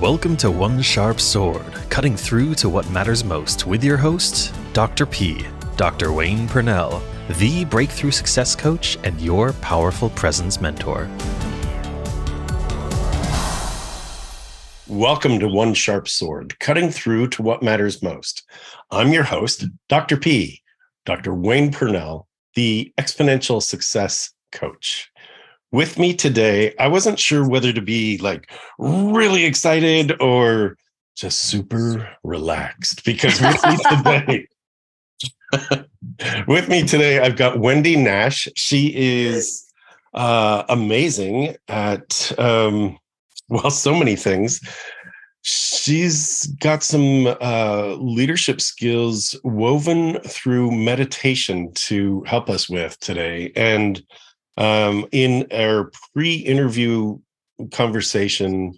Welcome to One Sharp Sword, cutting through to what matters most with your host, Dr. P, Dr. Wayne Purnell, the breakthrough success coach and your powerful presence mentor. Welcome to One Sharp Sword, cutting through to what matters most. I'm your host, Dr. P, Dr. Wayne Purnell, the exponential success coach with me today. I wasn't sure whether to be like really excited or just super relaxed because with me today, with me today, I've got Wendy Nash. She is uh, amazing at, um, well, so many things. She's got some uh, leadership skills woven through meditation to help us with today. And um, in our pre-interview conversation,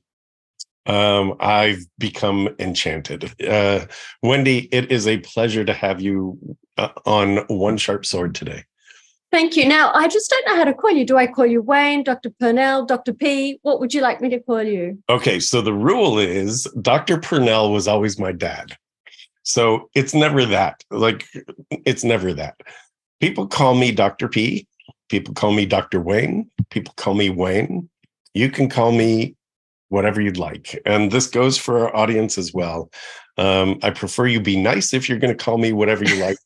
um, I've become enchanted. Uh, Wendy, it is a pleasure to have you uh, on One Sharp Sword today. Thank you. Now, I just don't know how to call you. Do I call you Wayne, Dr. Purnell, Dr. P? What would you like me to call you? Okay, so the rule is Dr. Purnell was always my dad. So it's never that. Like, it's never that. People call me Dr. P People call me Dr. Wayne. People call me Wayne. You can call me whatever you'd like. And this goes for our audience as well. Um, I prefer you be nice if you're going to call me whatever you like.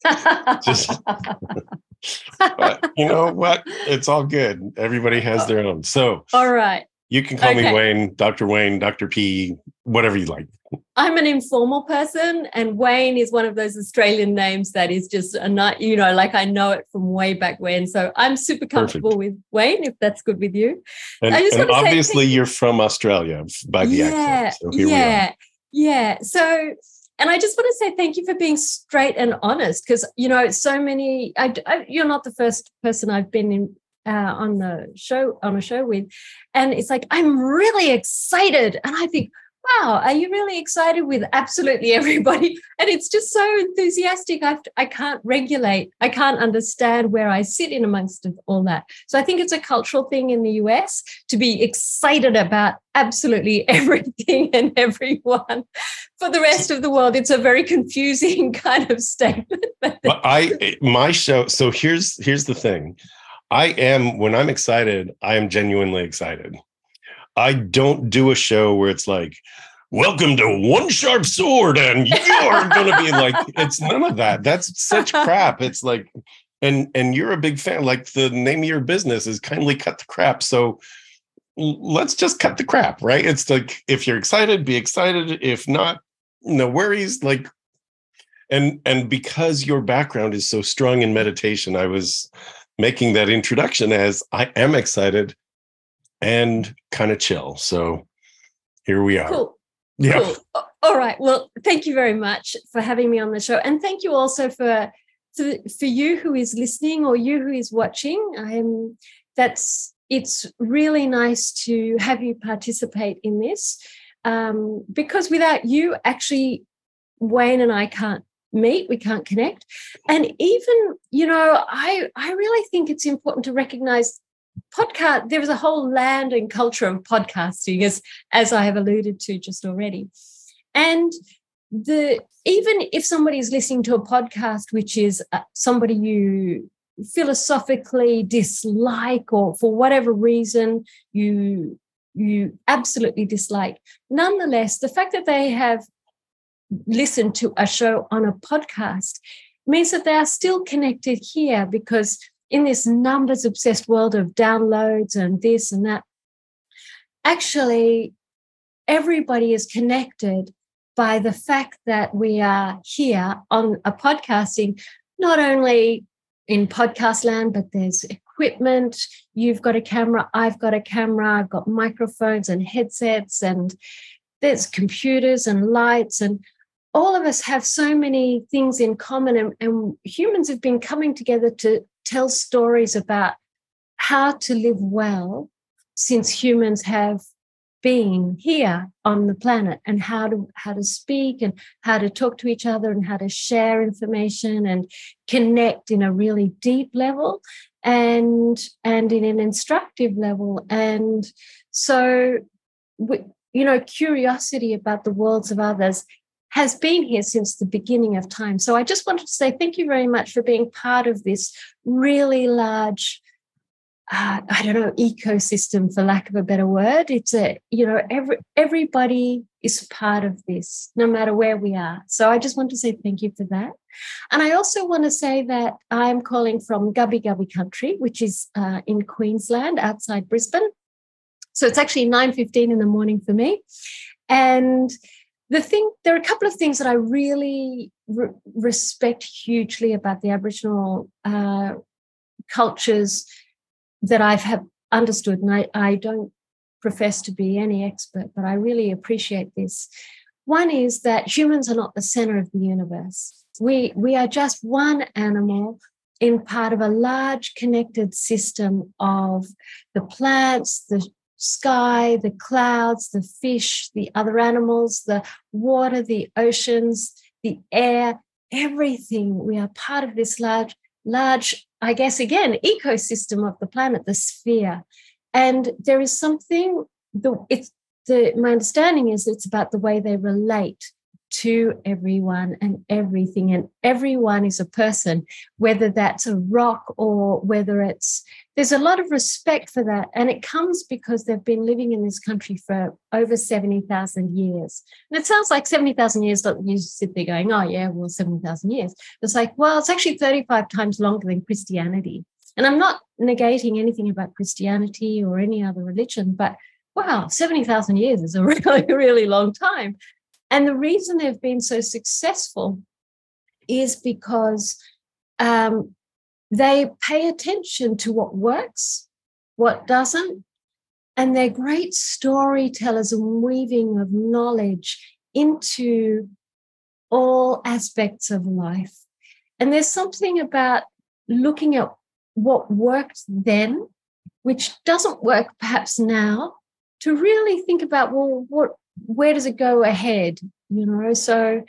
Just, but you know what? It's all good. Everybody has their own. So, all right. You can call okay. me Wayne, Dr. Wayne, Dr. P, whatever you like. I'm an informal person, and Wayne is one of those Australian names that is just a night, you know, like I know it from way back when. So I'm super comfortable Perfect. with Wayne, if that's good with you. And, and obviously, say, you're from Australia by the yeah, accent. So yeah, yeah. So, and I just want to say thank you for being straight and honest, because you know, so many. I, I, you're not the first person I've been in uh, on the show on a show with, and it's like I'm really excited, and I think wow, are you really excited with absolutely everybody? And it's just so enthusiastic. I, I can't regulate, I can't understand where I sit in amongst all that. So I think it's a cultural thing in the US to be excited about absolutely everything and everyone. For the rest of the world, it's a very confusing kind of statement. But I, my show, so here's here's the thing. I am when I'm excited, I am genuinely excited. I don't do a show where it's like, welcome to One Sharp Sword, and you're going to be like, it's none of that. That's such crap. It's like, and and you're a big fan. Like the name of your business is kindly cut the crap. So let's just cut the crap, right? It's like if you're excited, be excited. If not, no worries. Like, and and because your background is so strong in meditation, I was making that introduction as I am excited and kind of chill. So here we are. Cool. Yeah. Cool. All right. Well, thank you very much for having me on the show. And thank you also for for, for you who is listening or you who is watching. I'm that's it's really nice to have you participate in this. Um, because without you, actually, Wayne and I can't meet we can't connect and even you know i i really think it's important to recognize podcast there is a whole land and culture of podcasting as as i have alluded to just already. And the even if somebody is listening to a podcast which is uh, somebody you philosophically dislike or for whatever reason you you absolutely dislike nonetheless the fact that they have listened to a show on a podcast means that they are still connected here because in this numbers obsessed world of downloads and this and that, actually, everybody is connected by the fact that we are here on a podcasting, not only in podcast land, but there's equipment. You've got a camera, I've got a camera, I've got microphones and headsets, and there's computers and lights. And all of us have so many things in common, and, and humans have been coming together to tell stories about how to live well since humans have been here on the planet and how to how to speak and how to talk to each other and how to share information and connect in a really deep level and and in an instructive level. And so you know, curiosity about the worlds of others has been here since the beginning of time. So I just wanted to say thank you very much for being part of this really large, uh, I don't know, ecosystem, for lack of a better word. It's a, you know, every everybody is part of this, no matter where we are. So I just want to say thank you for that. And I also want to say that I'm calling from Gubbi Gubbi country, which is uh, in Queensland, outside Brisbane. So it's actually 9.15 in the morning for me. And the thing there are a couple of things that i really re- respect hugely about the aboriginal uh, cultures that i've have understood and I, I don't profess to be any expert but i really appreciate this. One is that humans are not the center of the universe. We we are just one animal in part of a large connected system of the plants the sky, the clouds, the fish, the other animals, the water, the oceans, the air, everything. We are part of this large, large, I guess, again, ecosystem of the planet, the sphere. And there is something, the, it's, the, my understanding is it's about the way they relate to everyone and everything. And everyone is a person, whether that's a rock or whether it's, there's a lot of respect for that. And it comes because they've been living in this country for over 70,000 years. And it sounds like 70,000 years, you sit there going, oh, yeah, well, 70,000 years. It's like, well, it's actually 35 times longer than Christianity. And I'm not negating anything about Christianity or any other religion, but wow, 70,000 years is a really, really long time. And the reason they've been so successful is because um, they pay attention to what works, what doesn't, and they're great storytellers and weaving of knowledge into all aspects of life. And there's something about looking at what worked then, which doesn't work perhaps now, to really think about, well, what where does it go ahead? You know, so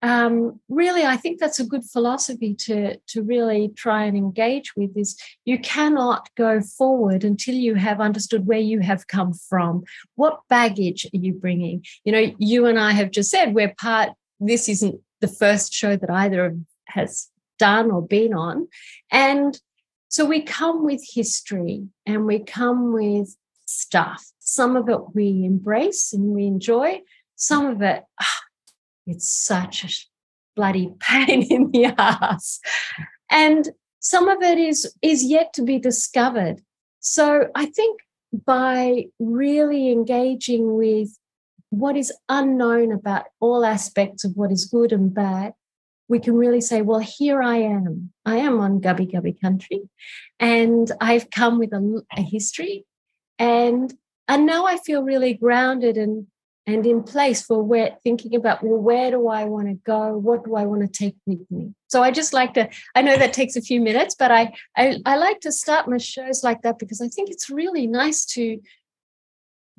um, really, I think that's a good philosophy to to really try and engage with. Is you cannot go forward until you have understood where you have come from. What baggage are you bringing? You know, you and I have just said we're part. This isn't the first show that either of has done or been on, and so we come with history and we come with stuff. Some of it we embrace and we enjoy. Some of it, oh, it's such a bloody pain in the ass. And some of it is, is yet to be discovered. So I think by really engaging with what is unknown about all aspects of what is good and bad, we can really say, well, here I am. I am on Gubbi Gubbi country, and I've come with a, a history and and now I feel really grounded and and in place for where thinking about well where do I want to go what do I want to take with me so I just like to I know that takes a few minutes but I, I I like to start my shows like that because I think it's really nice to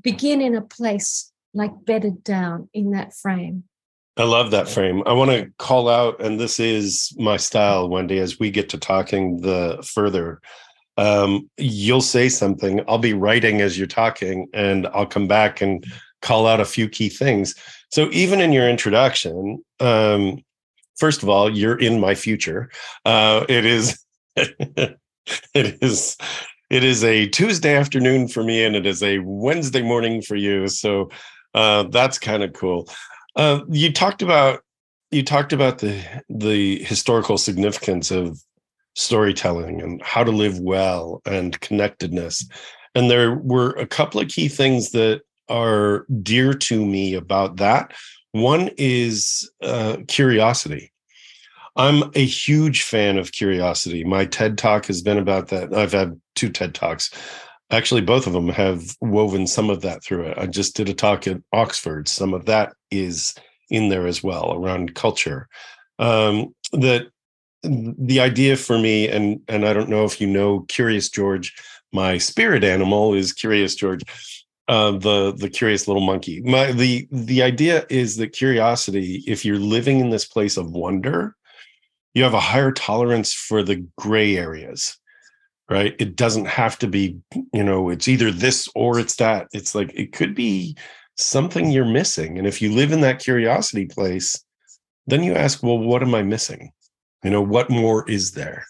begin in a place like bedded down in that frame I love that frame. I want to call out, and this is my style, Wendy, as we get to talking the further um, you'll say something. I'll be writing as you're talking, and I'll come back and call out a few key things. So even in your introduction, um, first of all, you're in my future. Uh, it is, it is, it is a Tuesday afternoon for me, and it is a Wednesday morning for you. So uh, that's kind of cool. Uh, you talked about you talked about the the historical significance of storytelling and how to live well and connectedness. And there were a couple of key things that are dear to me about that. One is uh, curiosity. I'm a huge fan of curiosity. My TED talk has been about that. I've had two TED talks. Actually, both of them have woven some of that through it. I just did a talk at Oxford. Some of that is in there as well around culture. Um, that the idea for me, and and I don't know if you know Curious George, my spirit animal is Curious George, uh, the the curious little monkey. My the the idea is that curiosity, if you're living in this place of wonder, you have a higher tolerance for the gray areas right it doesn't have to be you know it's either this or it's that it's like it could be something you're missing. And if you live in that curiosity place, then you ask, well, what am I missing? You know, what more is there?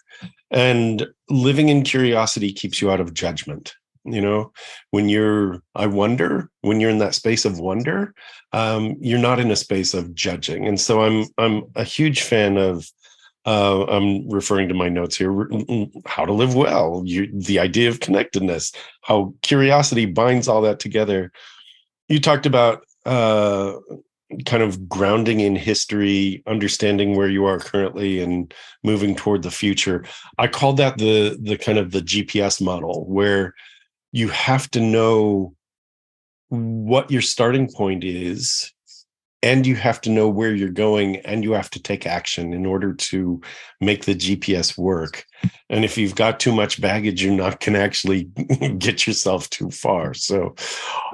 And living in curiosity keeps you out of judgment. You know, when you're, I wonder, when you're in that space of wonder, um, you're not in a space of judging. And so I'm, I'm a huge fan of uh, I'm referring to my notes here. How to live well, you, the idea of connectedness, how curiosity binds all that together. You talked about uh, kind of grounding in history, understanding where you are currently, and moving toward the future. I called that the the kind of the GPS model, where you have to know what your starting point is and you have to know where you're going and you have to take action in order to make the GPS work. And if you've got too much baggage, you're not going to actually get yourself too far. So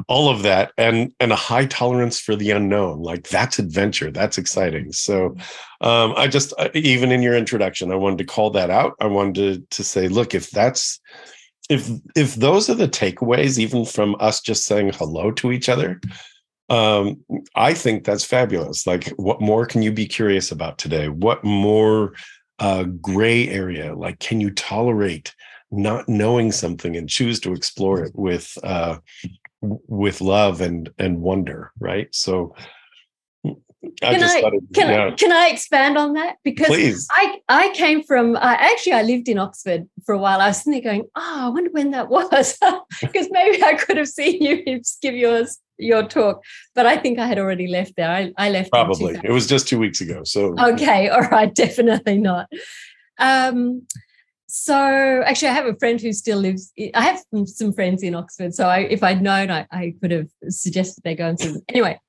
all of that and and a high tolerance for the unknown, like that's adventure, that's exciting. So um, I just even in your introduction, I wanted to call that out. I wanted to, to say, look, if that's if if those are the takeaways, even from us just saying hello to each other, um, I think that's fabulous. Like, what more can you be curious about today? What more uh, gray area? Like, can you tolerate not knowing something and choose to explore it with uh, with love and and wonder? Right. So, I can I, can, yeah. I, can I expand on that? Because Please. I, I came from, uh, actually, I lived in Oxford for a while. I was sitting there going, oh, I wonder when that was. because maybe I could have seen you give yours your talk, but I think I had already left there. I, I left probably. It was just two weeks ago. So okay, all right, definitely not. Um, so actually, I have a friend who still lives. I have some friends in Oxford. So I, if I'd known, I, I could have suggested they go and see. Them. Anyway,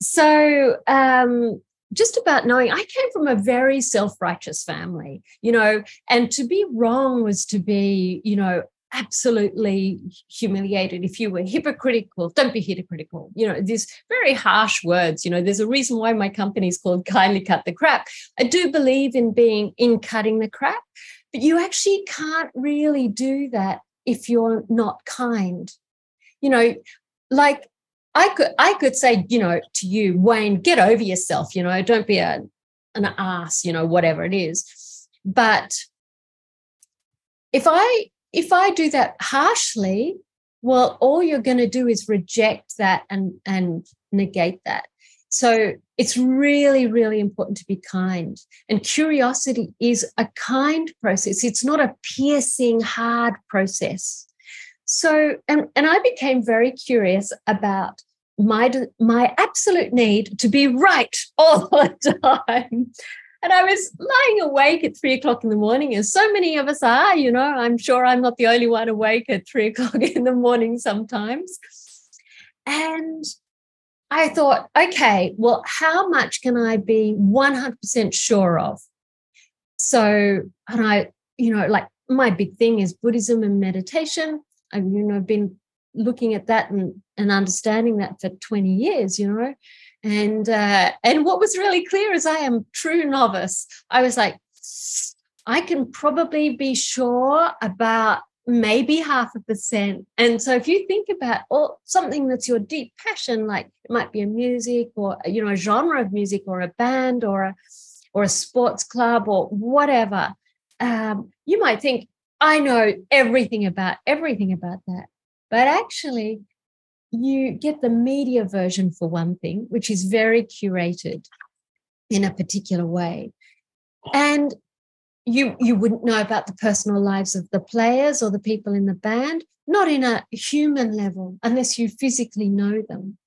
so um, just about knowing I came from a very self righteous family, you know, and to be wrong was to be, you know, absolutely humiliated. If you were hypocritical don't be hypocritical you know these very harsh words you know there's a reason why my company is called kindly cut the crap. I do believe in being in cutting the crap but you actually can't really do that if you're not kind. You know like i could i could say you know to you wayne get over yourself you know don't be a an ass you know whatever it is but if i if I do that harshly, well, all you're going to do is reject that and, and negate that. So it's really, really important to be kind. And curiosity is a kind process, it's not a piercing, hard process. So, and, and I became very curious about my, my absolute need to be right all the time. And I was lying awake at three o'clock in the morning, as so many of us are. You know, I'm sure I'm not the only one awake at three o'clock in the morning sometimes. And I thought, okay, well, how much can I be 100% sure of? So, and I, you know, like my big thing is Buddhism and meditation. I've, you know, been looking at that and, and understanding that for 20 years, you know and uh, and what was really clear is I am true novice. I was like, I can probably be sure about maybe half a percent. And so if you think about something that's your deep passion, like it might be a music or you know a genre of music or a band or a or a sports club or whatever, um, you might think I know everything about everything about that. But actually, you get the media version for one thing, which is very curated in a particular way. And you you wouldn't know about the personal lives of the players or the people in the band, not in a human level, unless you physically know them.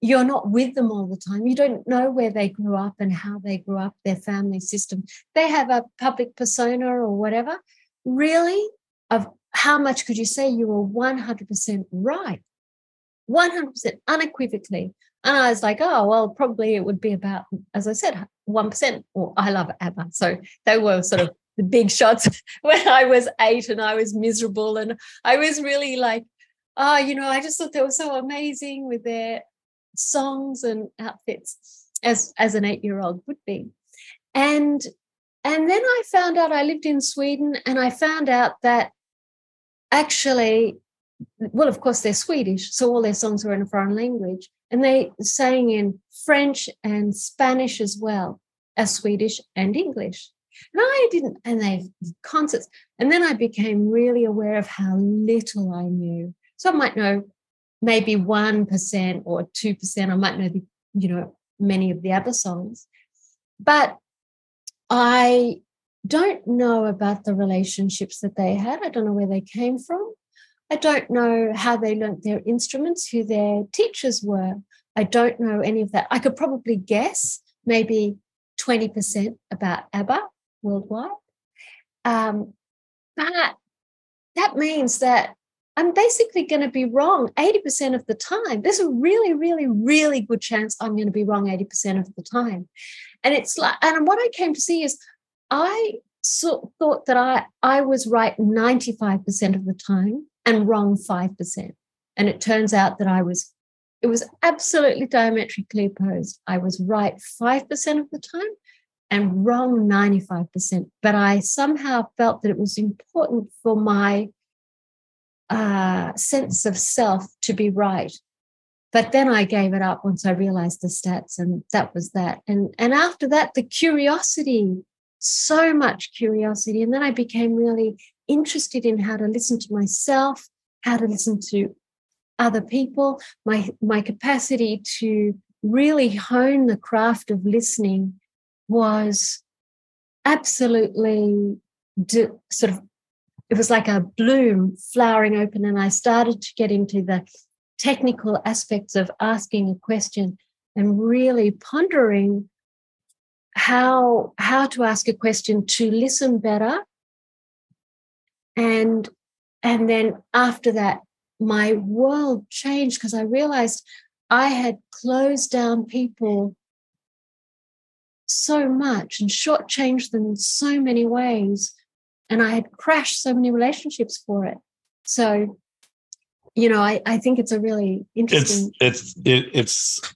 You're not with them all the time. You don't know where they grew up and how they grew up, their family system. They have a public persona or whatever. Really, of how much could you say you were 100% right? 100% unequivocally. And I was like, oh, well, probably it would be about, as I said, 1%. Or I love ABBA. So they were sort of the big shots when I was eight and I was miserable. And I was really like, oh, you know, I just thought they were so amazing with their songs and outfits as, as an eight year old would be. And and then I found out I lived in Sweden and I found out that actually well, of course, they're Swedish, so all their songs are in a foreign language. And they sang in French and Spanish as well as Swedish and English. And I didn't, and they have concerts. And then I became really aware of how little I knew. So I might know maybe 1% or 2%. I might know the, you know, many of the other songs. But I don't know about the relationships that they had. I don't know where they came from. I don't know how they learnt their instruments, who their teachers were. I don't know any of that. I could probably guess maybe 20% about ABBA worldwide. Um, but that means that I'm basically going to be wrong 80% of the time. There's a really, really, really good chance I'm going to be wrong 80% of the time. And it's like, and what I came to see is I so, thought that I, I was right 95% of the time and wrong 5%. And it turns out that I was, it was absolutely diametrically opposed. I was right 5% of the time and wrong 95%. But I somehow felt that it was important for my uh, sense of self to be right. But then I gave it up once I realized the stats, and that was that. And, and after that, the curiosity, so much curiosity. And then I became really interested in how to listen to myself, how to listen to other people, my, my capacity to really hone the craft of listening was absolutely sort of it was like a bloom flowering open and i started to get into the technical aspects of asking a question and really pondering how how to ask a question to listen better and and then after that my world changed because i realized i had closed down people so much and shortchanged them in so many ways. And I had crashed so many relationships for it. So, you know, I, I think it's a really interesting. It's it's it, it's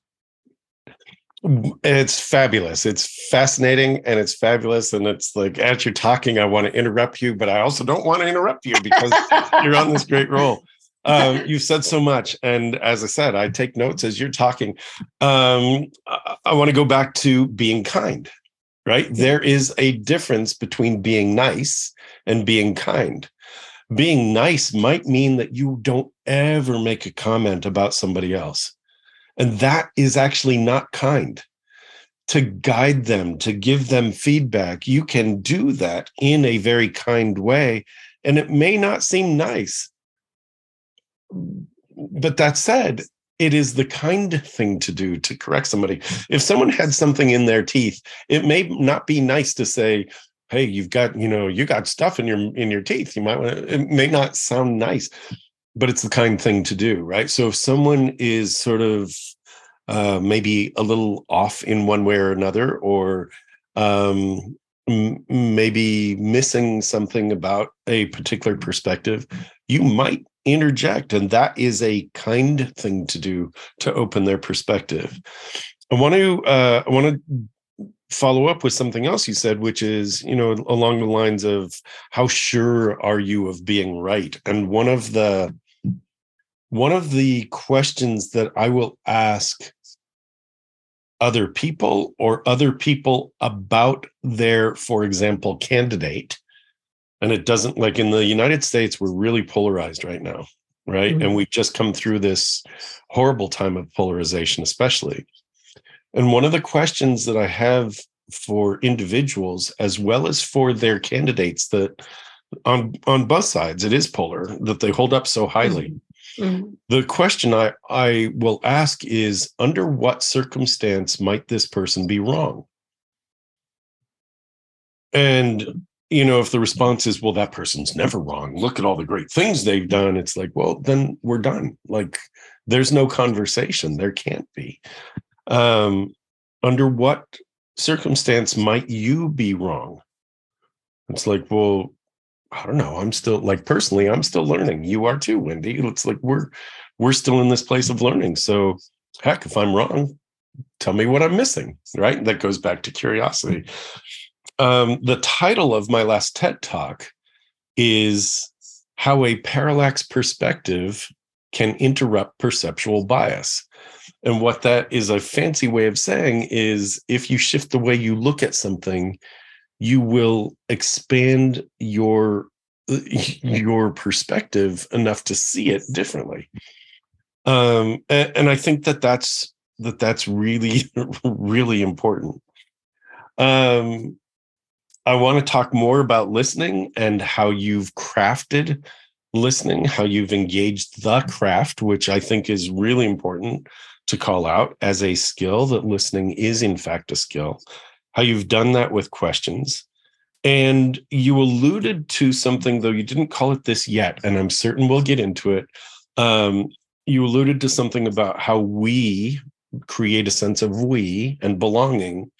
it's fabulous. It's fascinating and it's fabulous. And it's like as you're talking, I want to interrupt you, but I also don't want to interrupt you because you're on this great roll um, you've said so much, and as I said, I take notes as you're talking. Um, I, I want to go back to being kind. Right, there is a difference between being nice and being kind. Being nice might mean that you don't ever make a comment about somebody else, and that is actually not kind to guide them, to give them feedback. You can do that in a very kind way. And it may not seem nice, but that said, it is the kind thing to do to correct somebody. If someone had something in their teeth, it may not be nice to say, "Hey, you've got you know you got stuff in your in your teeth." You might want to. It may not sound nice, but it's the kind thing to do, right? So if someone is sort of uh, maybe a little off in one way or another, or um, maybe missing something about a particular perspective, you might interject and that is a kind thing to do to open their perspective i want to uh, i want to follow up with something else you said which is you know along the lines of how sure are you of being right? And one of the one of the questions that i will ask other people or other people about their for example candidate and it doesn't like in the united states we're really polarized right now right? Mm-hmm. and we've just come through this horrible time of polarization especially and one of the questions that i have for individuals as well as for their candidates that on on both sides it is polar that they hold up so highly mm-hmm. mm-hmm. the question i i will ask is under what circumstance might this person be wrong and you know, if the response is, well, that person's never wrong, look at all the great things they've done, it's like, well, then we're done. Like, there's no conversation. There can't be. Um, under what circumstance might you be wrong? It's like, well, I don't know. I'm still like personally, I'm still learning. You are too, Wendy. It's like we're we're still in this place of learning. So heck, if I'm wrong, tell me what I'm missing. Right. That goes back to curiosity um, the title of my last TED talk is how a parallax perspective can interrupt perceptual bias. And what that is a fancy way of saying is if you shift the way you look at something, you will expand your your perspective enough to see it differently. Um, and, and I think that that's that that's really really important. Um, I want to talk more about listening and how you've crafted listening, how you've engaged the craft, which I think is really important to call out as a skill that listening is, in fact, a skill, how you've done that with questions. And you alluded to something, though you didn't call it this yet, and I'm certain we'll get into it. Um, you alluded to something about how we create a sense of we and belonging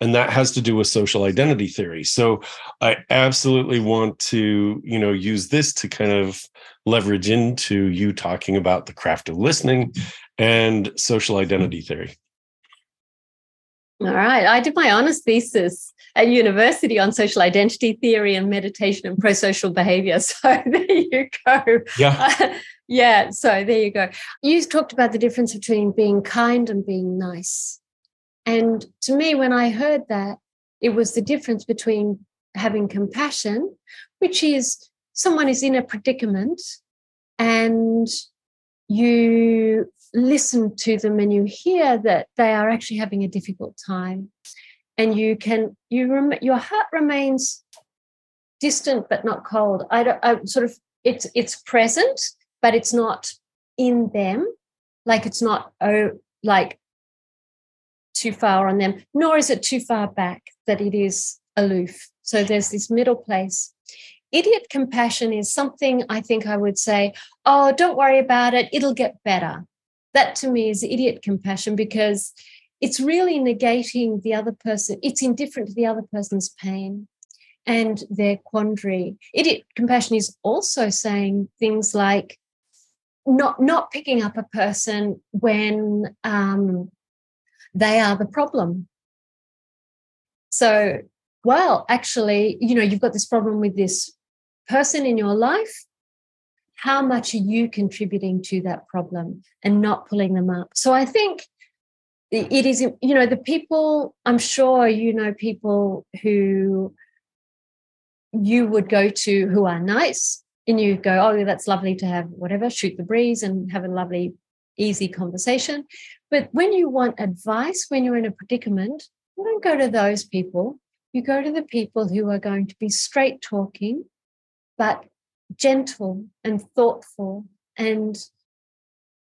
and that has to do with social identity theory so i absolutely want to you know use this to kind of leverage into you talking about the craft of listening and social mm-hmm. identity theory. All right i did my honors thesis at university on social identity theory and meditation and pro-social behavior. So there you go. Yeah. Yeah so there you go. You talked about the difference between being kind and being nice. And to me, when I heard that, it was the difference between having compassion, which is someone is in a predicament and you listen to them and you hear that they are actually having a difficult time and you can you rem- your heart remains distant but not cold i don't I sort of it's it's present but it's not in them like it's not oh like too far on them, nor is it too far back that it is aloof. So there's this middle place. Idiot compassion is something I think I would say, oh, don't worry about it, it'll get better. That to me is idiot compassion because it's really negating the other person, it's indifferent to the other person's pain and their quandary. Idiot compassion is also saying things like, not not picking up a person when um, they are the problem. So, well, actually, you know, you've got this problem with this person in your life. How much are you contributing to that problem and not pulling them up? So I think it is, you know, the people, I'm sure you know people who you would go to who are nice and you go, oh, that's lovely to have whatever, shoot the breeze and have a lovely, easy conversation. But when you want advice, when you're in a predicament, you don't go to those people. You go to the people who are going to be straight talking, but gentle and thoughtful and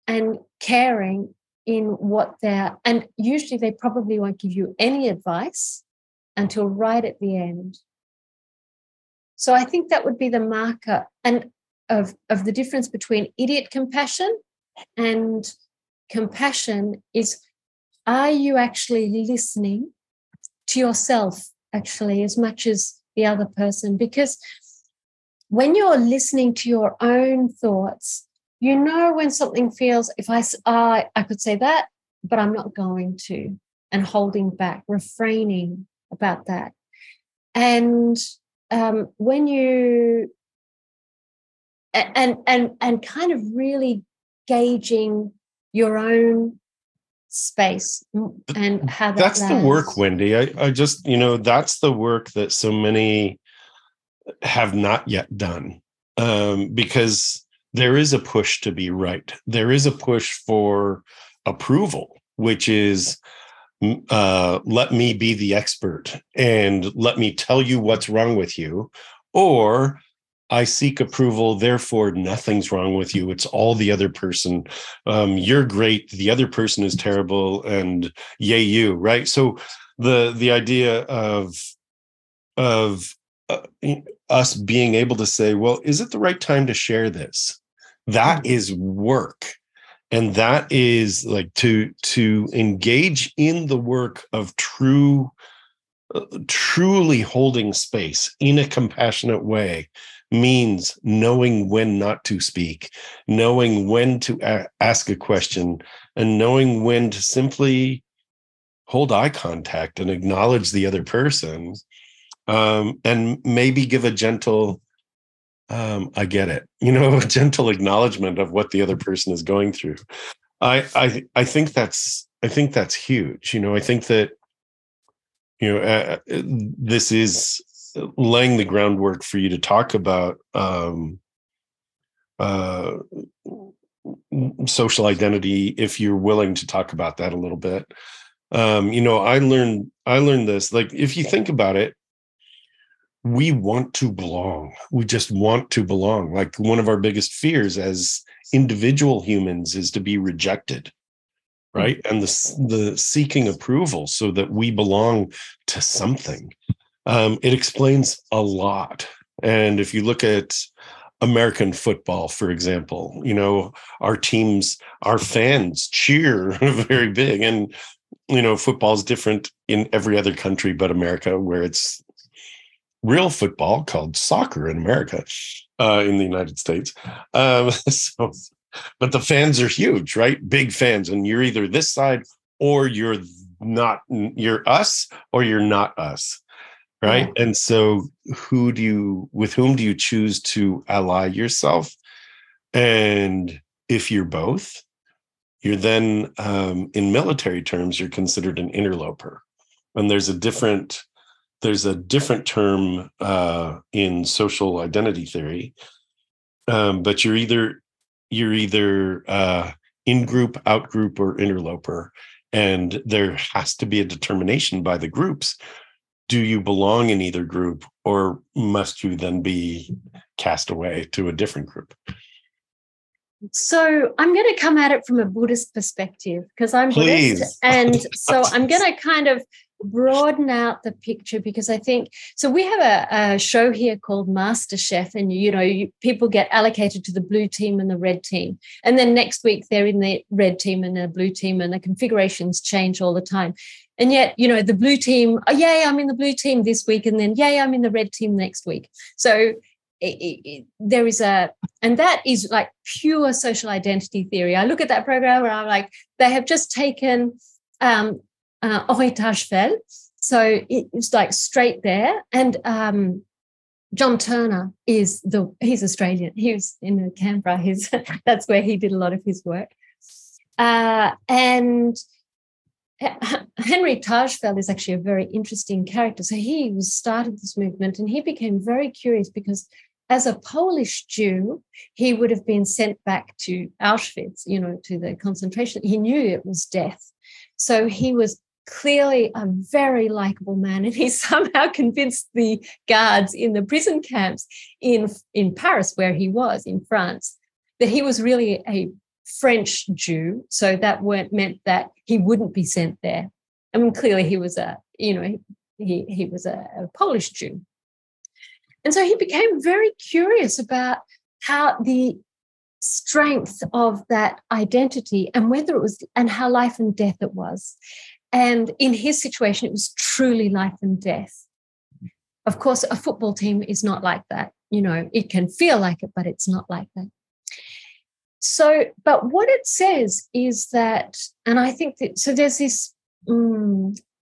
and caring in what they're and usually they probably won't give you any advice until right at the end. So i think that would be the marker and of of the difference between idiot compassion and compassion is are you actually listening to yourself actually as much as the other person? Because when you're listening to your own thoughts you know when something feels if i uh, i could say that but i'm not going to and holding back refraining about that and um, when you and and and kind of really gauging your own space and how that that's lands. the work wendy I, I just you know that's the work that so many have not yet done um, because there is a push to be right there is a push for approval which is uh, let me be the expert and let me tell you what's wrong with you or I seek approval, therefore nothing's wrong with you. It's all the other person. Um, you're great. The other person is terrible, and yay you, right? So the the idea of of uh, us being able to say, well, is it the right time to share this? That mm-hmm. is work and that is like to to engage in the work of true uh, truly holding space in a compassionate way means knowing when not to speak, knowing when to a- ask a question, and knowing when to simply hold eye contact and acknowledge the other person, um, and maybe give a gentle um, I get it. You know, a gentle acknowledgement of what the other person is going through. I I I think that's I think that's huge. You know, I think that you know uh, uh this is laying the groundwork for you to talk about um, uh, social identity if you're willing to talk about that a little bit. Um, you know, I learned I learned this. Like, if you think about it, we want to belong. We just want to belong. Like one of our biggest fears as individual humans is to be rejected, right? And the the seeking approval so that we belong to something. Um, it explains a lot. And if you look at American football, for example, you know, our teams, our fans cheer very big. And, you know, football is different in every other country but America, where it's real football called soccer in America, uh, in the United States. Um, so, but the fans are huge, right? Big fans, and you're either this side or you're not. You're us or you're not us, right? Yeah. And so, who do you with whom do you choose to ally yourself? And if you're both, you're then um, in military terms you're considered an interloper, and there's a different there's a different term uh, in social identity theory, um, but you're either you're either uh, in group, out group, or interloper, and there has to be a determination by the groups. Do you belong in either group, or must you then be cast away to a different group? So I'm going to come at it from a Buddhist perspective because I'm Please. Buddhist, and so I'm going to kind of broaden out the picture because I think so. We have a, a show here called Master Chef, and you know, you, people get allocated to the blue team and the red team, and then next week they're in the red team and the blue team, and the configurations change all the time. And yet, you know, the blue team, oh, yay, I'm in the blue team this week, and then yay, I'm in the red team next week. So it, it, there is a, and that is like pure social identity theory. I look at that program and I'm like, they have just taken um, uh, Henri. So it's like straight there. And um, John Turner is the he's Australian. He was in Canberra. He's that's where he did a lot of his work. Uh, and Henri Tajfel is actually a very interesting character. So he was started this movement, and he became very curious because as a Polish Jew, he would have been sent back to Auschwitz, you know, to the concentration. He knew it was death. So he was clearly a very likable man and he somehow convinced the guards in the prison camps in in Paris where he was in France that he was really a French Jew so that weren't meant that he wouldn't be sent there. I mean clearly he was a you know he he was a, a Polish Jew. And so he became very curious about how the strength of that identity and whether it was and how life and death it was and in his situation, it was truly life and death. Of course, a football team is not like that. You know, it can feel like it, but it's not like that. So, but what it says is that, and I think that, so there's this um,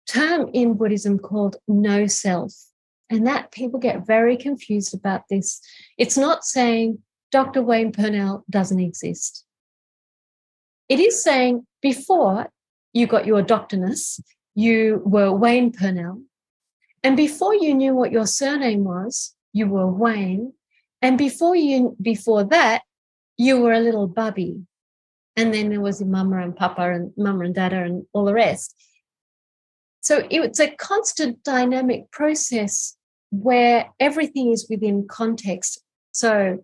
term in Buddhism called no self, and that people get very confused about this. It's not saying Dr. Wayne Purnell doesn't exist. It is saying before you got your doctorness, you were Wayne Purnell. And before you knew what your surname was, you were Wayne. And before you before that, you were a little bubby. And then there was your mama and papa and mama and dada and all the rest. So it's a constant dynamic process where everything is within context. So,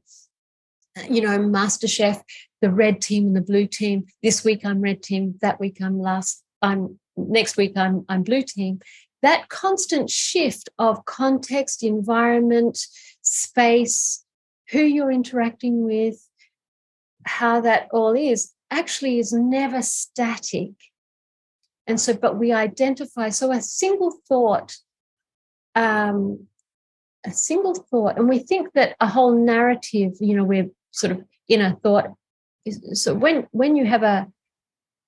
you know, Master Chef, the red team and the blue team. This week I'm red team. That week I'm last. I'm next week I'm I'm blue team. That constant shift of context, environment, space, who you're interacting with, how that all is actually is never static. And so, but we identify. So a single thought, um, a single thought, and we think that a whole narrative, you know, we're sort of in a thought so when when you have a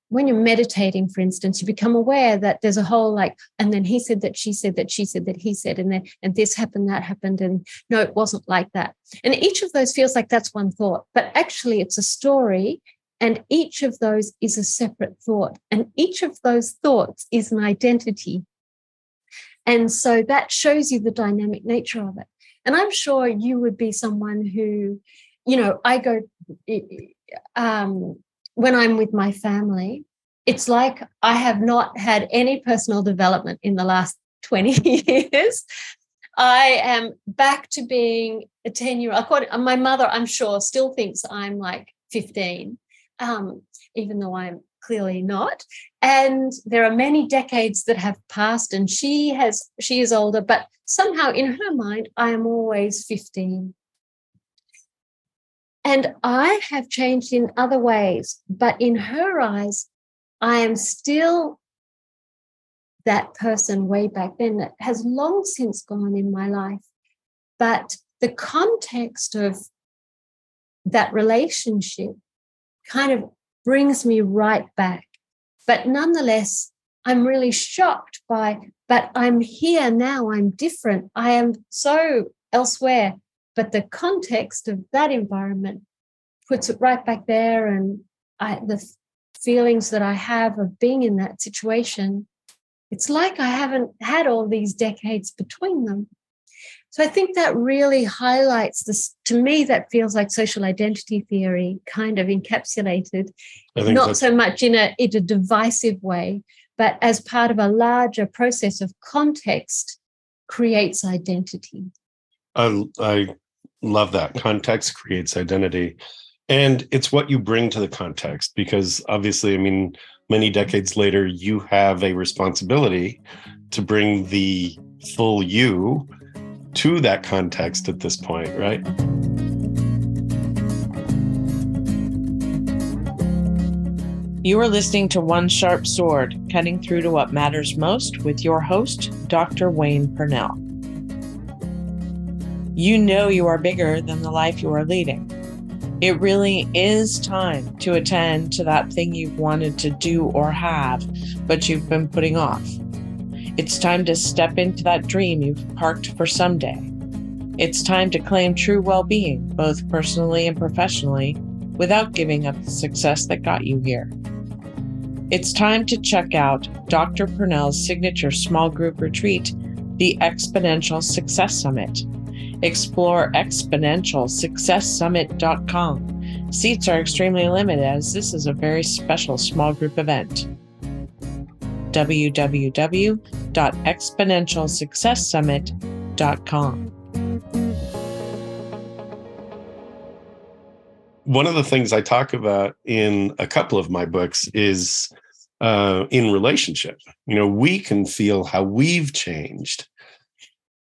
when you're meditating, for instance, you become aware that there's a whole like, and then he said that she said that she said that he said, and then and this happened, that happened, and no, it wasn't like that. And each of those feels like that's one thought, but actually it's a story, and each of those is a separate thought, and each of those thoughts is an identity. And so that shows you the dynamic nature of it. And I'm sure you would be someone who, you know, I go um, when I'm with my family, it's like I have not had any personal development in the last 20 years. I am back to being a 10 year old. My mother, I'm sure, still thinks I'm like 15, um, even though I'm clearly not. And there are many decades that have passed, and she has she is older, but somehow in her mind, I am always 15. And I have changed in other ways, but in her eyes, I am still that person way back then that has long since gone in my life. But the context of that relationship kind of brings me right back. But nonetheless, I'm really shocked by, but I'm here now, I'm different, I am so elsewhere but the context of that environment puts it right back there and I, the feelings that i have of being in that situation it's like i haven't had all these decades between them. So i think that really highlights this to me that feels like social identity theory kind of encapsulated not so much in a in a divisive way but as part of a larger process of context creates identity. I, I Love that. Context creates identity. And it's what you bring to the context because obviously, I mean, many decades later, you have a responsibility to bring the full you to that context at this point, right? You are listening to One Sharp Sword, cutting through to what matters most with your host, Dr. Wayne Purnell you know you are bigger than the life you are leading. It really is time to attend to that thing you've wanted to do or have, but you've been putting off. It's time to step into that dream you've parked for someday. It's time to claim true well being, both personally and professionally, without giving up the success that got you here. It's time to check out Dr. Purnell's signature small group retreat, the Exponential Success Summit explore exponentialsuccesssummit.com. Seats are extremely limited as this is a very special small group event. www.exponentialsuccesssummit.com. One of the things I talk about in a couple of my books is uh, in relationship. You know, we can feel how we've changed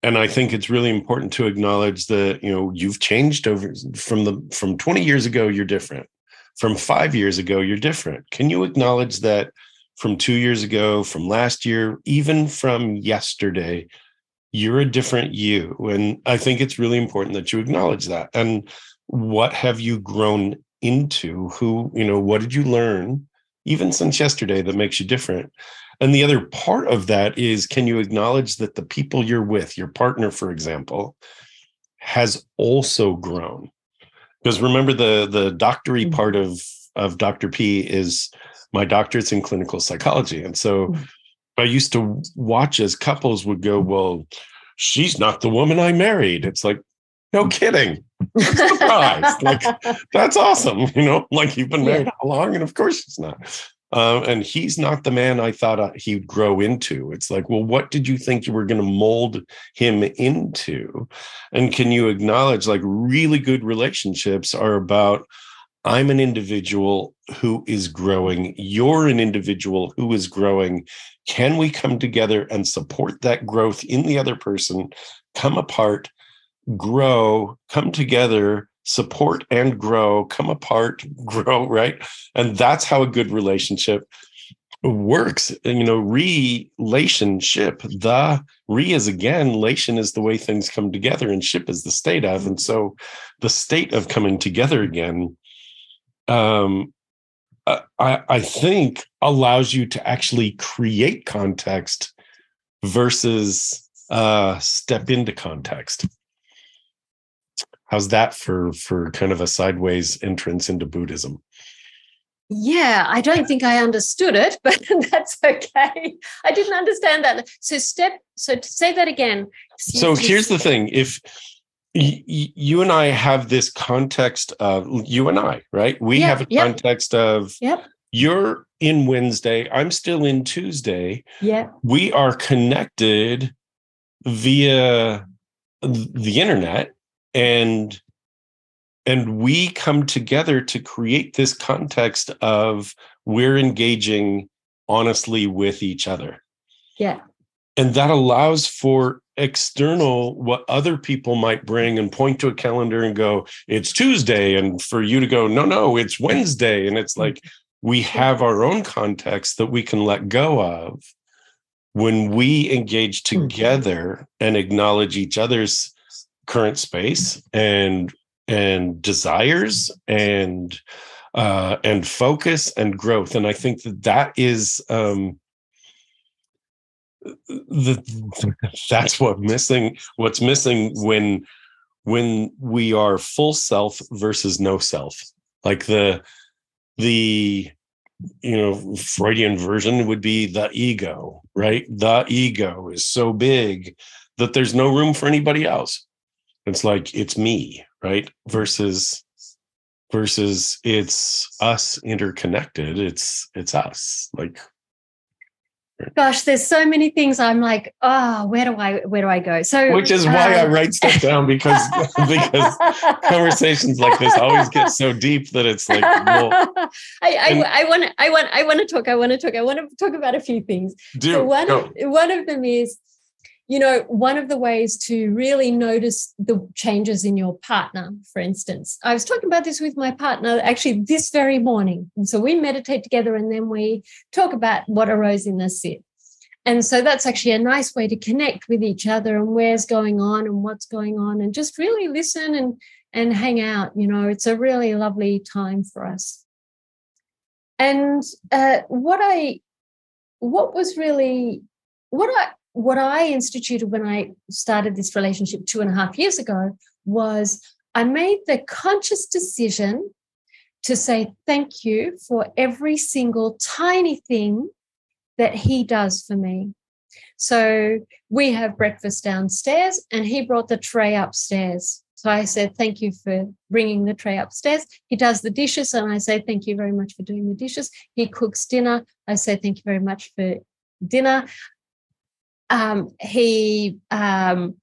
and I think it's really important to acknowledge that you know you've changed over from the from 20 years ago you're different. From 5 years ago you're different. Can you acknowledge that from 2 years ago from last year even from yesterday you're a different you? And I think it's really important that you acknowledge that. And what have you grown into? Who you know what did you learn even since yesterday that makes you different and the other part of that is can you acknowledge that the people you're with, your partner, for example, has also grown? Because remember the the doctory mm-hmm. part of of Dr. P is my doctorate's in clinical psychology. And so mm-hmm. I used to watch as couples would go, Well, she's not the woman I married. It's like, no kidding. Surprise. like, that's awesome. You know, like you've been married yeah. how long? And of course she's not. Uh, and he's not the man I thought uh, he'd grow into. It's like, well, what did you think you were going to mold him into? And can you acknowledge like really good relationships are about I'm an individual who is growing, you're an individual who is growing. Can we come together and support that growth in the other person, come apart, grow, come together, support and grow, come apart, grow, right? And that's how a good relationship works. You know, relationship, the re is again, lation is the way things come together, and ship is the state of. And so the state of coming together again, um, uh, I, I think allows you to actually create context versus uh, step into context. How's that for for kind of a sideways entrance into Buddhism? Yeah, I don't think I understood it, but that's okay. I didn't understand that. So step. So to say that again. So here's the thing: if you and I have this context of you and I, right? We Yep, have a yep. context of Yep. you're in Wednesday, I'm still in Tuesday. Yeah. We are connected via the internet and and we come together to create this context of we're engaging honestly with each other. Yeah. and that allows for external what other people might bring and point to a calendar and go it's tuesday and for you to go no no it's wednesday. And it's like mm-hmm. we have our own context that we can let go of when we engage mm-hmm. together and acknowledge each other's current space and and desires and uh and focus and growth. And i think that that is um the that's what missing what's missing when when we are full self versus no self. Like the the you know freudian version would be the ego right? The ego is so big that there's no room for anybody else it's like it's me right versus versus it's us interconnected it's it's us like Gosh, there's so many things. I'm like, oh, where do I where do I go? So which is why I um, write stuff down because because conversations like this always get so deep that it's like well, I, I, I want I want I want to talk I want to talk I want to talk about a few things. do so one go. one of them is, you know, one of the ways to really notice the changes in your partner. For instance, I was talking about this with my partner actually this very morning. And so we meditate together, and then we talk about what arose in the sit. And so that's actually a nice way to connect with each other and where's going on and what's going on, and just really listen and and hang out. You know, it's a really lovely time for us. And uh, what I, what was really, what I, what I instituted when I started this relationship two and a half years ago was I made the conscious decision to say thank you for every single tiny thing that he does for me. So we have breakfast downstairs, and he brought the tray upstairs. So I said, Thank you for bringing the tray upstairs. He does the dishes, and I say, Thank you very much for doing the dishes. He cooks dinner. I say, Thank you very much for dinner. Um, he um,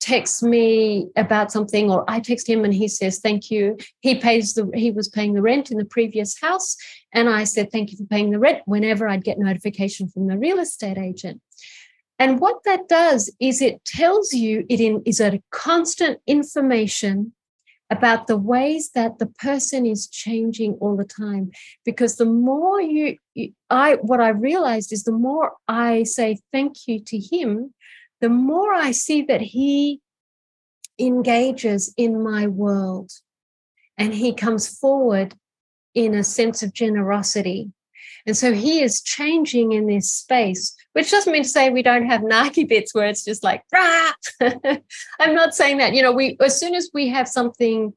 texts me about something, or I text him and he says, Thank you. He pays the, he was paying the rent in the previous house. And I said, Thank you for paying the rent whenever I'd get notification from the real estate agent. And what that does is it tells you it in, is a constant information about the ways that the person is changing all the time. Because the more you, you- I, what I realized is the more I say thank you to him, the more I see that he engages in my world and he comes forward in a sense of generosity. And so he is changing in this space, which doesn't mean to say we don't have narky bits where it's just like, rah. I'm not saying that. You know, we as soon as we have something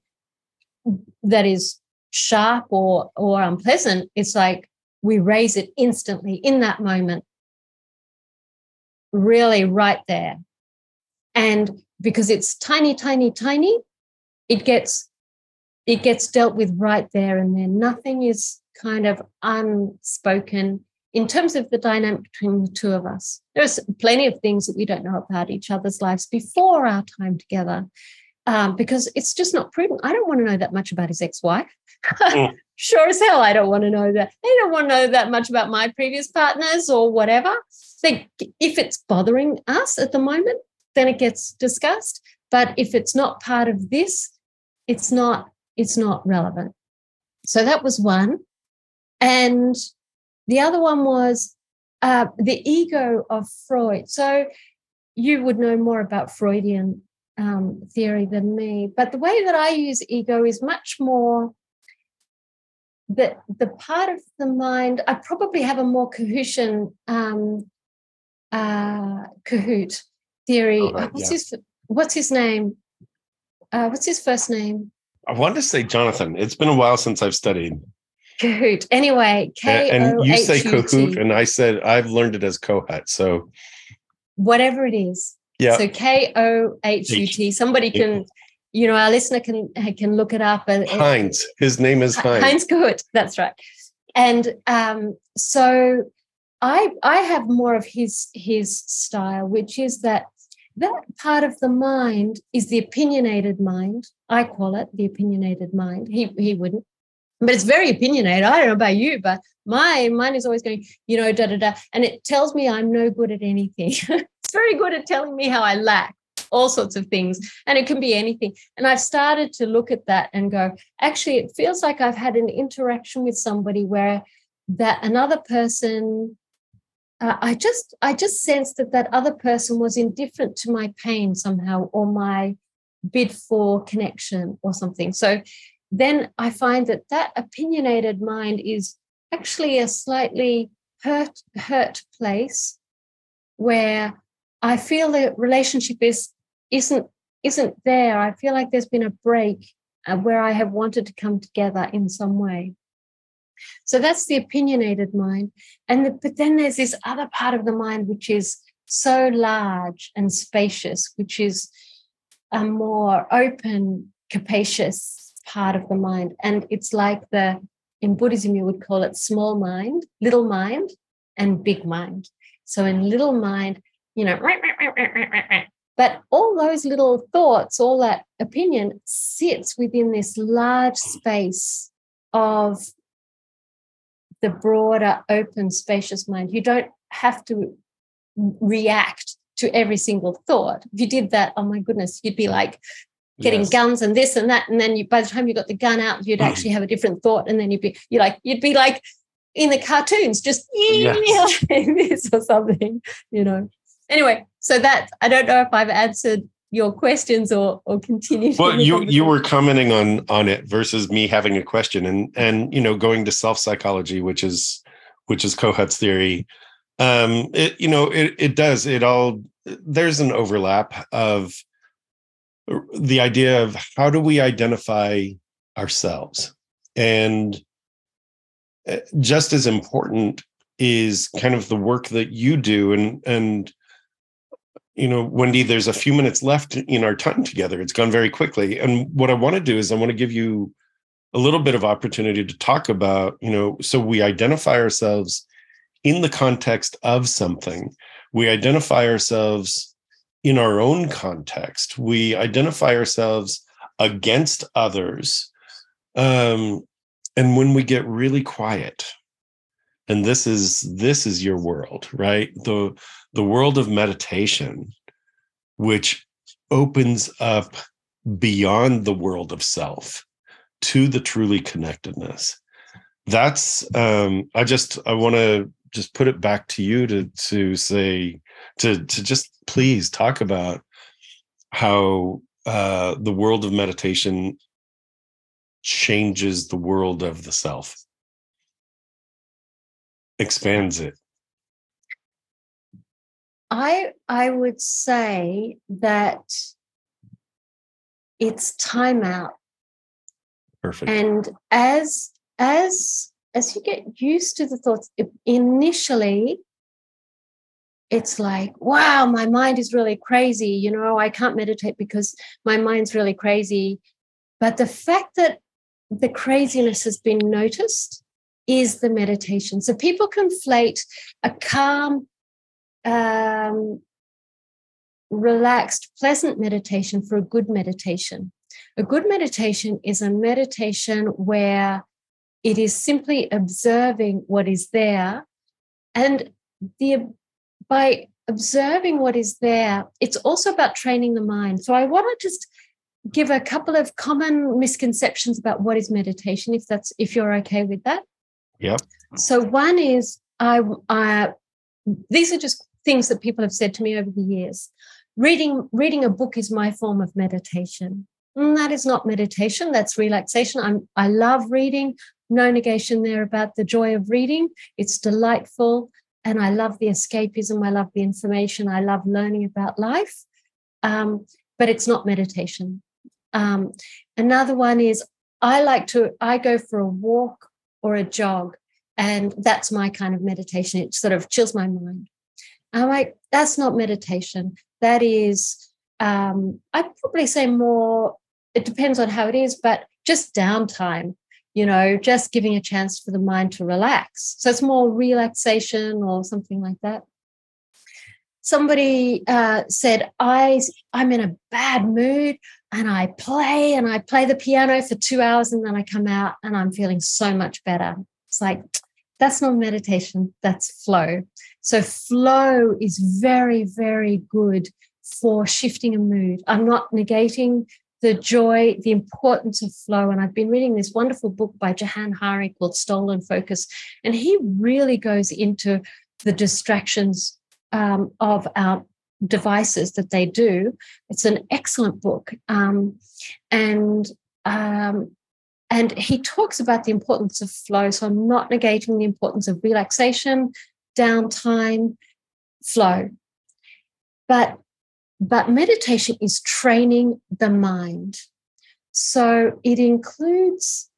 that is sharp or or unpleasant, it's like we raise it instantly in that moment. Really right there. And because it's tiny, tiny, tiny, it gets it gets dealt with right there and then. Nothing is kind of unspoken in terms of the dynamic between the two of us. There's plenty of things that we don't know about each other's lives before our time together. Um, because it's just not prudent. I don't want to know that much about his ex-wife. Mm. sure as hell, I don't want to know that. They don't want to know that much about my previous partners or whatever. They, if it's bothering us at the moment, then it gets discussed. But if it's not part of this, it's not it's not relevant. So that was one. And the other one was uh, the ego of Freud. So you would know more about Freudian um, theory than me, but the way that I use ego is much more the the part of the mind I probably have a more Cahootian um, uh, Cahoot theory. Oh, right, what's yeah. his What's his name? Uh, what's his first name? I wanted to say Jonathan. It's been a while since I've studied. Cahoot. Anyway, K And you say Kahoot, and I said I've learned it as Kohut. So Whatever it is. yeah, So K O H U T. Somebody can, you know, our listener can can look it up. and- Heinz. His name is Heinz. Heinz Good. That's right. And um, so I I have more of his his style, which is that that part of the mind is the opinionated mind. I call it the opinionated mind. He he wouldn't, but it's very opinionated. I don't know about you, but my mine is always going, you know, da da da, and it tells me I'm no good at anything. it's very good at telling me how I lack all sorts of things, and it can be anything. And I've started to look at that and go, actually it feels like i've had an interaction with somebody where that another person uh, i just i just sensed that that other person was indifferent to my pain somehow or my bid for connection or something so then i find that that opinionated mind is actually a slightly hurt hurt place where i feel the relationship is isn't isn't there i feel like there's been a break uh, where I have wanted to come together in some way. So that's the opinionated mind. And the, but then there's this other part of the mind which is so large and spacious, which is a more open, capacious part of the mind. And it's like the, in Buddhism, you would call it small mind, little mind, and big mind. So in little mind, you know, but all those little thoughts, all that opinion sits within this large space of the broader, open, spacious mind. You don't have to react to every single thought. If you did that, oh my goodness, you'd be like getting Yes. guns and this and that. And then you by the time you got the gun out, you'd actually have a different thought. And then you'd be you like, you'd be like in the cartoons, just Yes. this or something, you know. Anyway, so that I don't know if I've answered your questions or or continued. Well, you you were commenting on on it versus me having a question, and and you know going to self psychology, which is which is Kohut's theory. Um, it you know it it does it all. There's an overlap of the idea of how do we identify ourselves, and uh, just as important is kind of the work that you do, and and you know, Wendy, there's a few minutes left in our time together. It's gone very quickly. And what I want to do is I want to give you a little bit of opportunity to talk about, you know, so we identify ourselves in the context of something. We identify ourselves in our own context. We identify ourselves against others. Um, and when we get really quiet, and this is this is your world, right? The the world of meditation, which opens up beyond the world of self to the truly connectedness. That's um, I just I want to just put it back to you to to say to to just please talk about how uh, the world of meditation changes the world of the self. Expands it. I I would say that it's time out. perfect. And as as as you get used to the thoughts, initially it's like, wow, my mind is really crazy. You know, I can't meditate because my mind's really crazy. But the fact that the craziness has been noticed is the meditation. So people conflate a calm, um, relaxed, pleasant meditation for a good meditation. A good meditation is a meditation where it is simply observing what is there. And the by observing what is there, it's also about training the mind. So I want to just give a couple of common misconceptions about what is meditation, if that's if you're okay with that. Yeah. So one is I I these are just things that people have said to me over the years. Reading reading a book is my form of meditation. Mm, That is not meditation. That's relaxation. I'm I love reading. no negation there about the joy of reading. It's delightful. And I love the escapism. I love the information. I love learning about life. Um, but it's not meditation. Um, another one is I like to, I go for a walk or a jog, and that's my kind of meditation. It sort of chills my mind. I'm like, that's not meditation. That is, um, I'd probably say more, it depends on how it is, but just downtime, you know, just giving a chance for the mind to relax. So it's more relaxation or something like that. Somebody uh, said, I, I'm in a bad mood and I play and I play the piano for two hours and then I come out and I'm feeling so much better. It's like, that's not meditation, that's flow. So, flow is very, very good for shifting a mood. I'm not negating the joy, the importance of flow. And I've been reading this wonderful book by Johann Hari called Stolen Focus. And he really goes into the distractions um, of our devices that they do. It's an excellent book. Um, and um, and he talks about the importance of flow. So I'm not negating the importance of relaxation, downtime, flow. But but meditation is training the mind. So it includes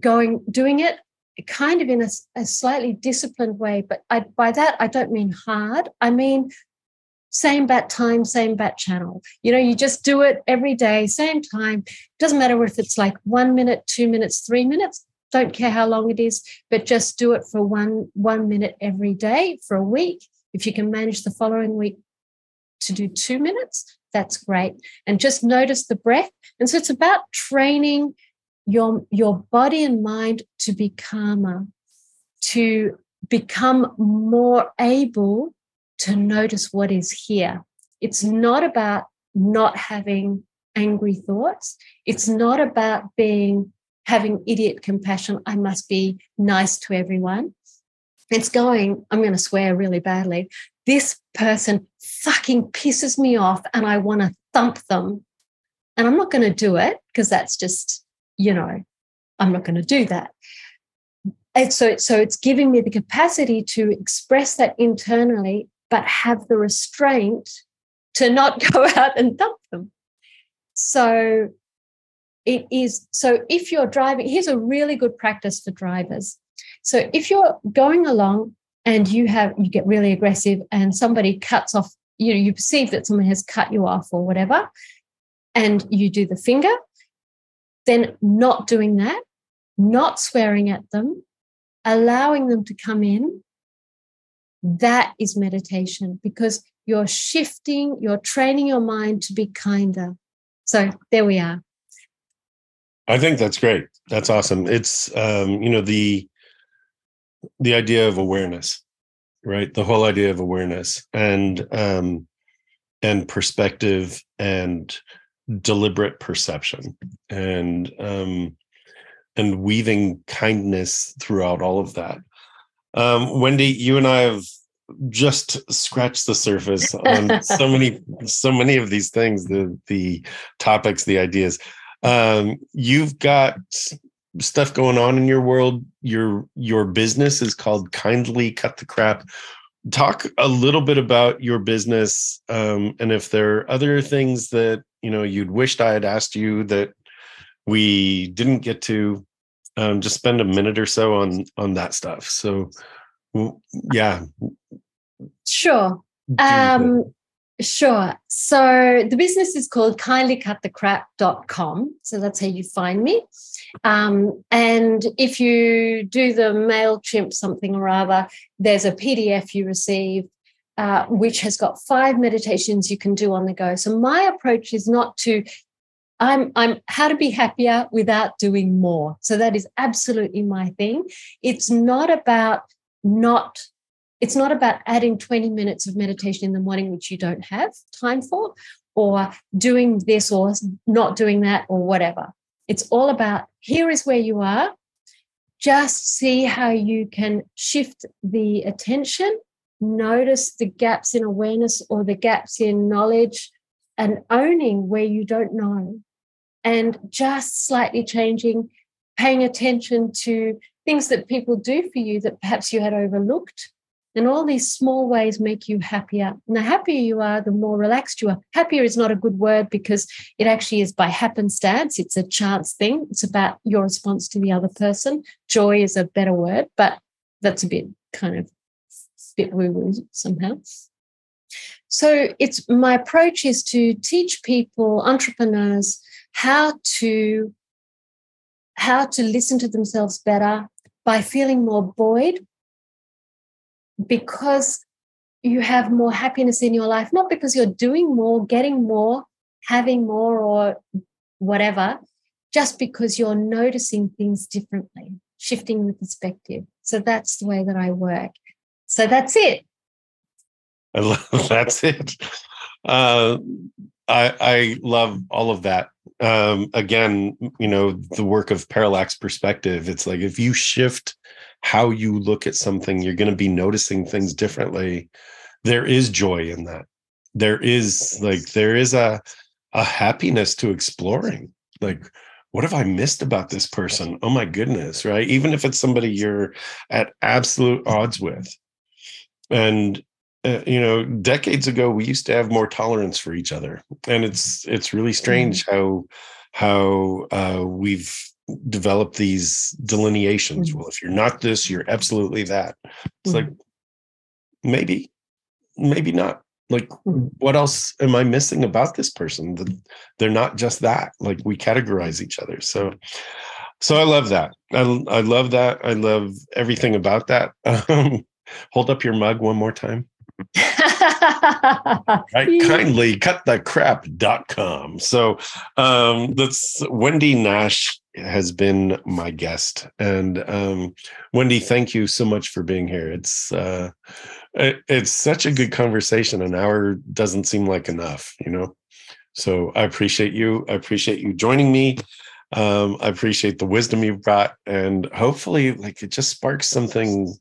going doing it kind of in a, a slightly disciplined way but I, by that i don't mean hard i mean same bat time, same bat channel. You know, you just do it every day, same time. Doesn't matter if it's like one minute, two minutes, three minutes. Don't care how long it is, but just do it for one one minute every day for a week. If you can manage the following week to do two minutes, that's great. And just notice the breath. And so it's about training your your body and mind to be calmer, to become more able to notice what is here. It's not about not having angry thoughts. It's not about being having idiot compassion. I must be nice to everyone. It's going, I'm going to swear really badly. This person fucking pisses me off and I want to thump them. And I'm not going to do it because that's just, you know, I'm not going to do that. And so, so it's giving me the capacity to express that internally but have the restraint to not go out and dump them. So it is so if you're driving, here's a really good practice for drivers. So if you're going along and you have you get really aggressive and somebody cuts off, you know, you perceive that someone has cut you off or whatever, and you do the finger, then not doing that, not swearing at them, allowing them to come in that is meditation because you're shifting, you're training your mind to be kinder. So there we are. I think that's great. That's awesome. It's um, you know, the the idea of awareness, right? The whole idea of awareness and um and perspective and deliberate perception and um and weaving kindness throughout all of that um, Wendy, you and I have just scratched the surface on so many, so many of these things, the the topics, the ideas. Um, you've got stuff going on in your world. Your your business is called Kindly Cut the Crap. Talk a little bit about your business, um, and if there are other things that you know you'd wished I had asked you that we didn't get to um, just spend a minute or so on on that stuff. So, yeah, sure. Um, sure. So the business is called kindlycutthecrap.com. So that's how you find me. Um, and if you do the MailChimp something or other, there's a PDF you receive uh, which has got five meditations you can do on the go. So my approach is not to I'm I'm how to be happier without doing more. So that is absolutely my thing. It's not about not it's not about adding 20 minutes of meditation in the morning which you don't have time for or doing this or not doing that or whatever. It's all about here is where you are. Just see how you can shift the attention, notice the gaps in awareness or the gaps in knowledge and owning where you don't know and just slightly changing paying attention to things that people do for you that perhaps you had overlooked. And all these small ways make you happier. And the happier you are, the more relaxed you are. Happier is not a good word because it actually is by happenstance. It's a chance thing. It's about your response to the other person. Joy is a better word, but that's a bit kind of bit woo woo somehow. So it's my approach is to teach people, entrepreneurs, how to how to listen to themselves better by feeling more buoyed because you have more happiness in your life, not because you're doing more, getting more, having more, or whatever, just because you're noticing things differently, shifting the perspective. So that's the way that I work. So that's it. I love that's it. Uh, I, I love all of that. Um, again, you know, the work of parallax perspective. It's like if you shift how you look at something, you're going to be noticing things differently. There is joy in that. There is like there is a a happiness to exploring. Like, what have I missed about this person? Oh my goodness, right? Even if it's somebody you're at absolute odds with. And uh, you know decades ago we used to have more tolerance for each other and it's it's really strange mm-hmm. how how uh, we've developed these delineations. Mm-hmm. well if you're not this you're absolutely that. It's mm-hmm. like maybe maybe not. Like mm-hmm. what else am i missing about this person That they're not just that? Like we categorize each other. So so i love that. I, I love that. I love everything about that. Um, hold up your mug one more time. Right kindly cut the crap.com so um that's wendy nash has been my guest. And um wendy thank you so much for being here. It's uh it, it's such a good conversation. An hour doesn't seem like enough you know? So i appreciate you. I appreciate you joining me. Um i appreciate the wisdom you've brought and hopefully like it just sparks something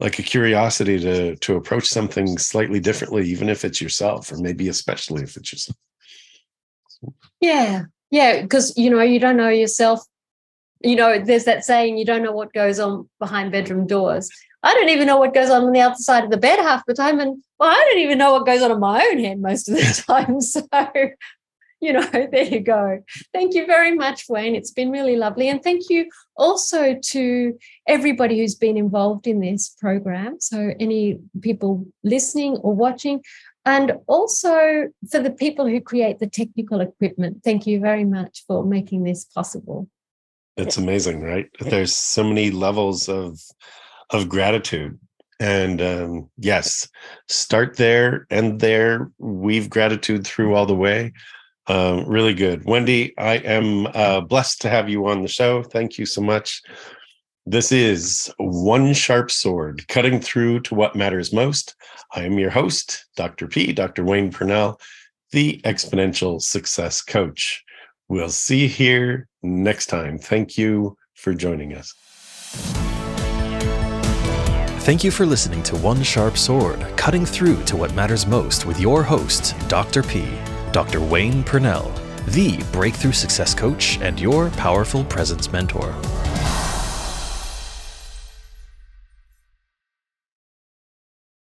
like a curiosity to to approach something slightly differently even if it's yourself or maybe especially if it's yourself. Yeah yeah because you know you don't know yourself you know there's that saying you don't know what goes on behind bedroom doors i don't even know what goes on on the other side of the bed half the time and well i don't even know what goes on in my own head most of the time so you know, there you go. Thank you very much, Wayne. It's been really lovely. And thank you also to everybody who's been involved in this program. So, any people listening or watching, and also for the people who create the technical equipment. Thank you very much for making this possible. It's amazing, right? There's so many levels of of gratitude and um, yes start there end there weave gratitude through all the way um, really good. Wendy, I am uh, blessed to have you on the show. Thank you so much. This is One Sharp Sword, cutting through to what matters most. I am your host, Dr. P, Dr. Wayne Purnell, the Exponential Success Coach. We'll see you here next time. Thank you for joining us. Thank you for listening to One Sharp Sword, cutting through to what matters most with your host, Dr. P. Dr. Wayne Purnell, the breakthrough success coach and your powerful presence mentor.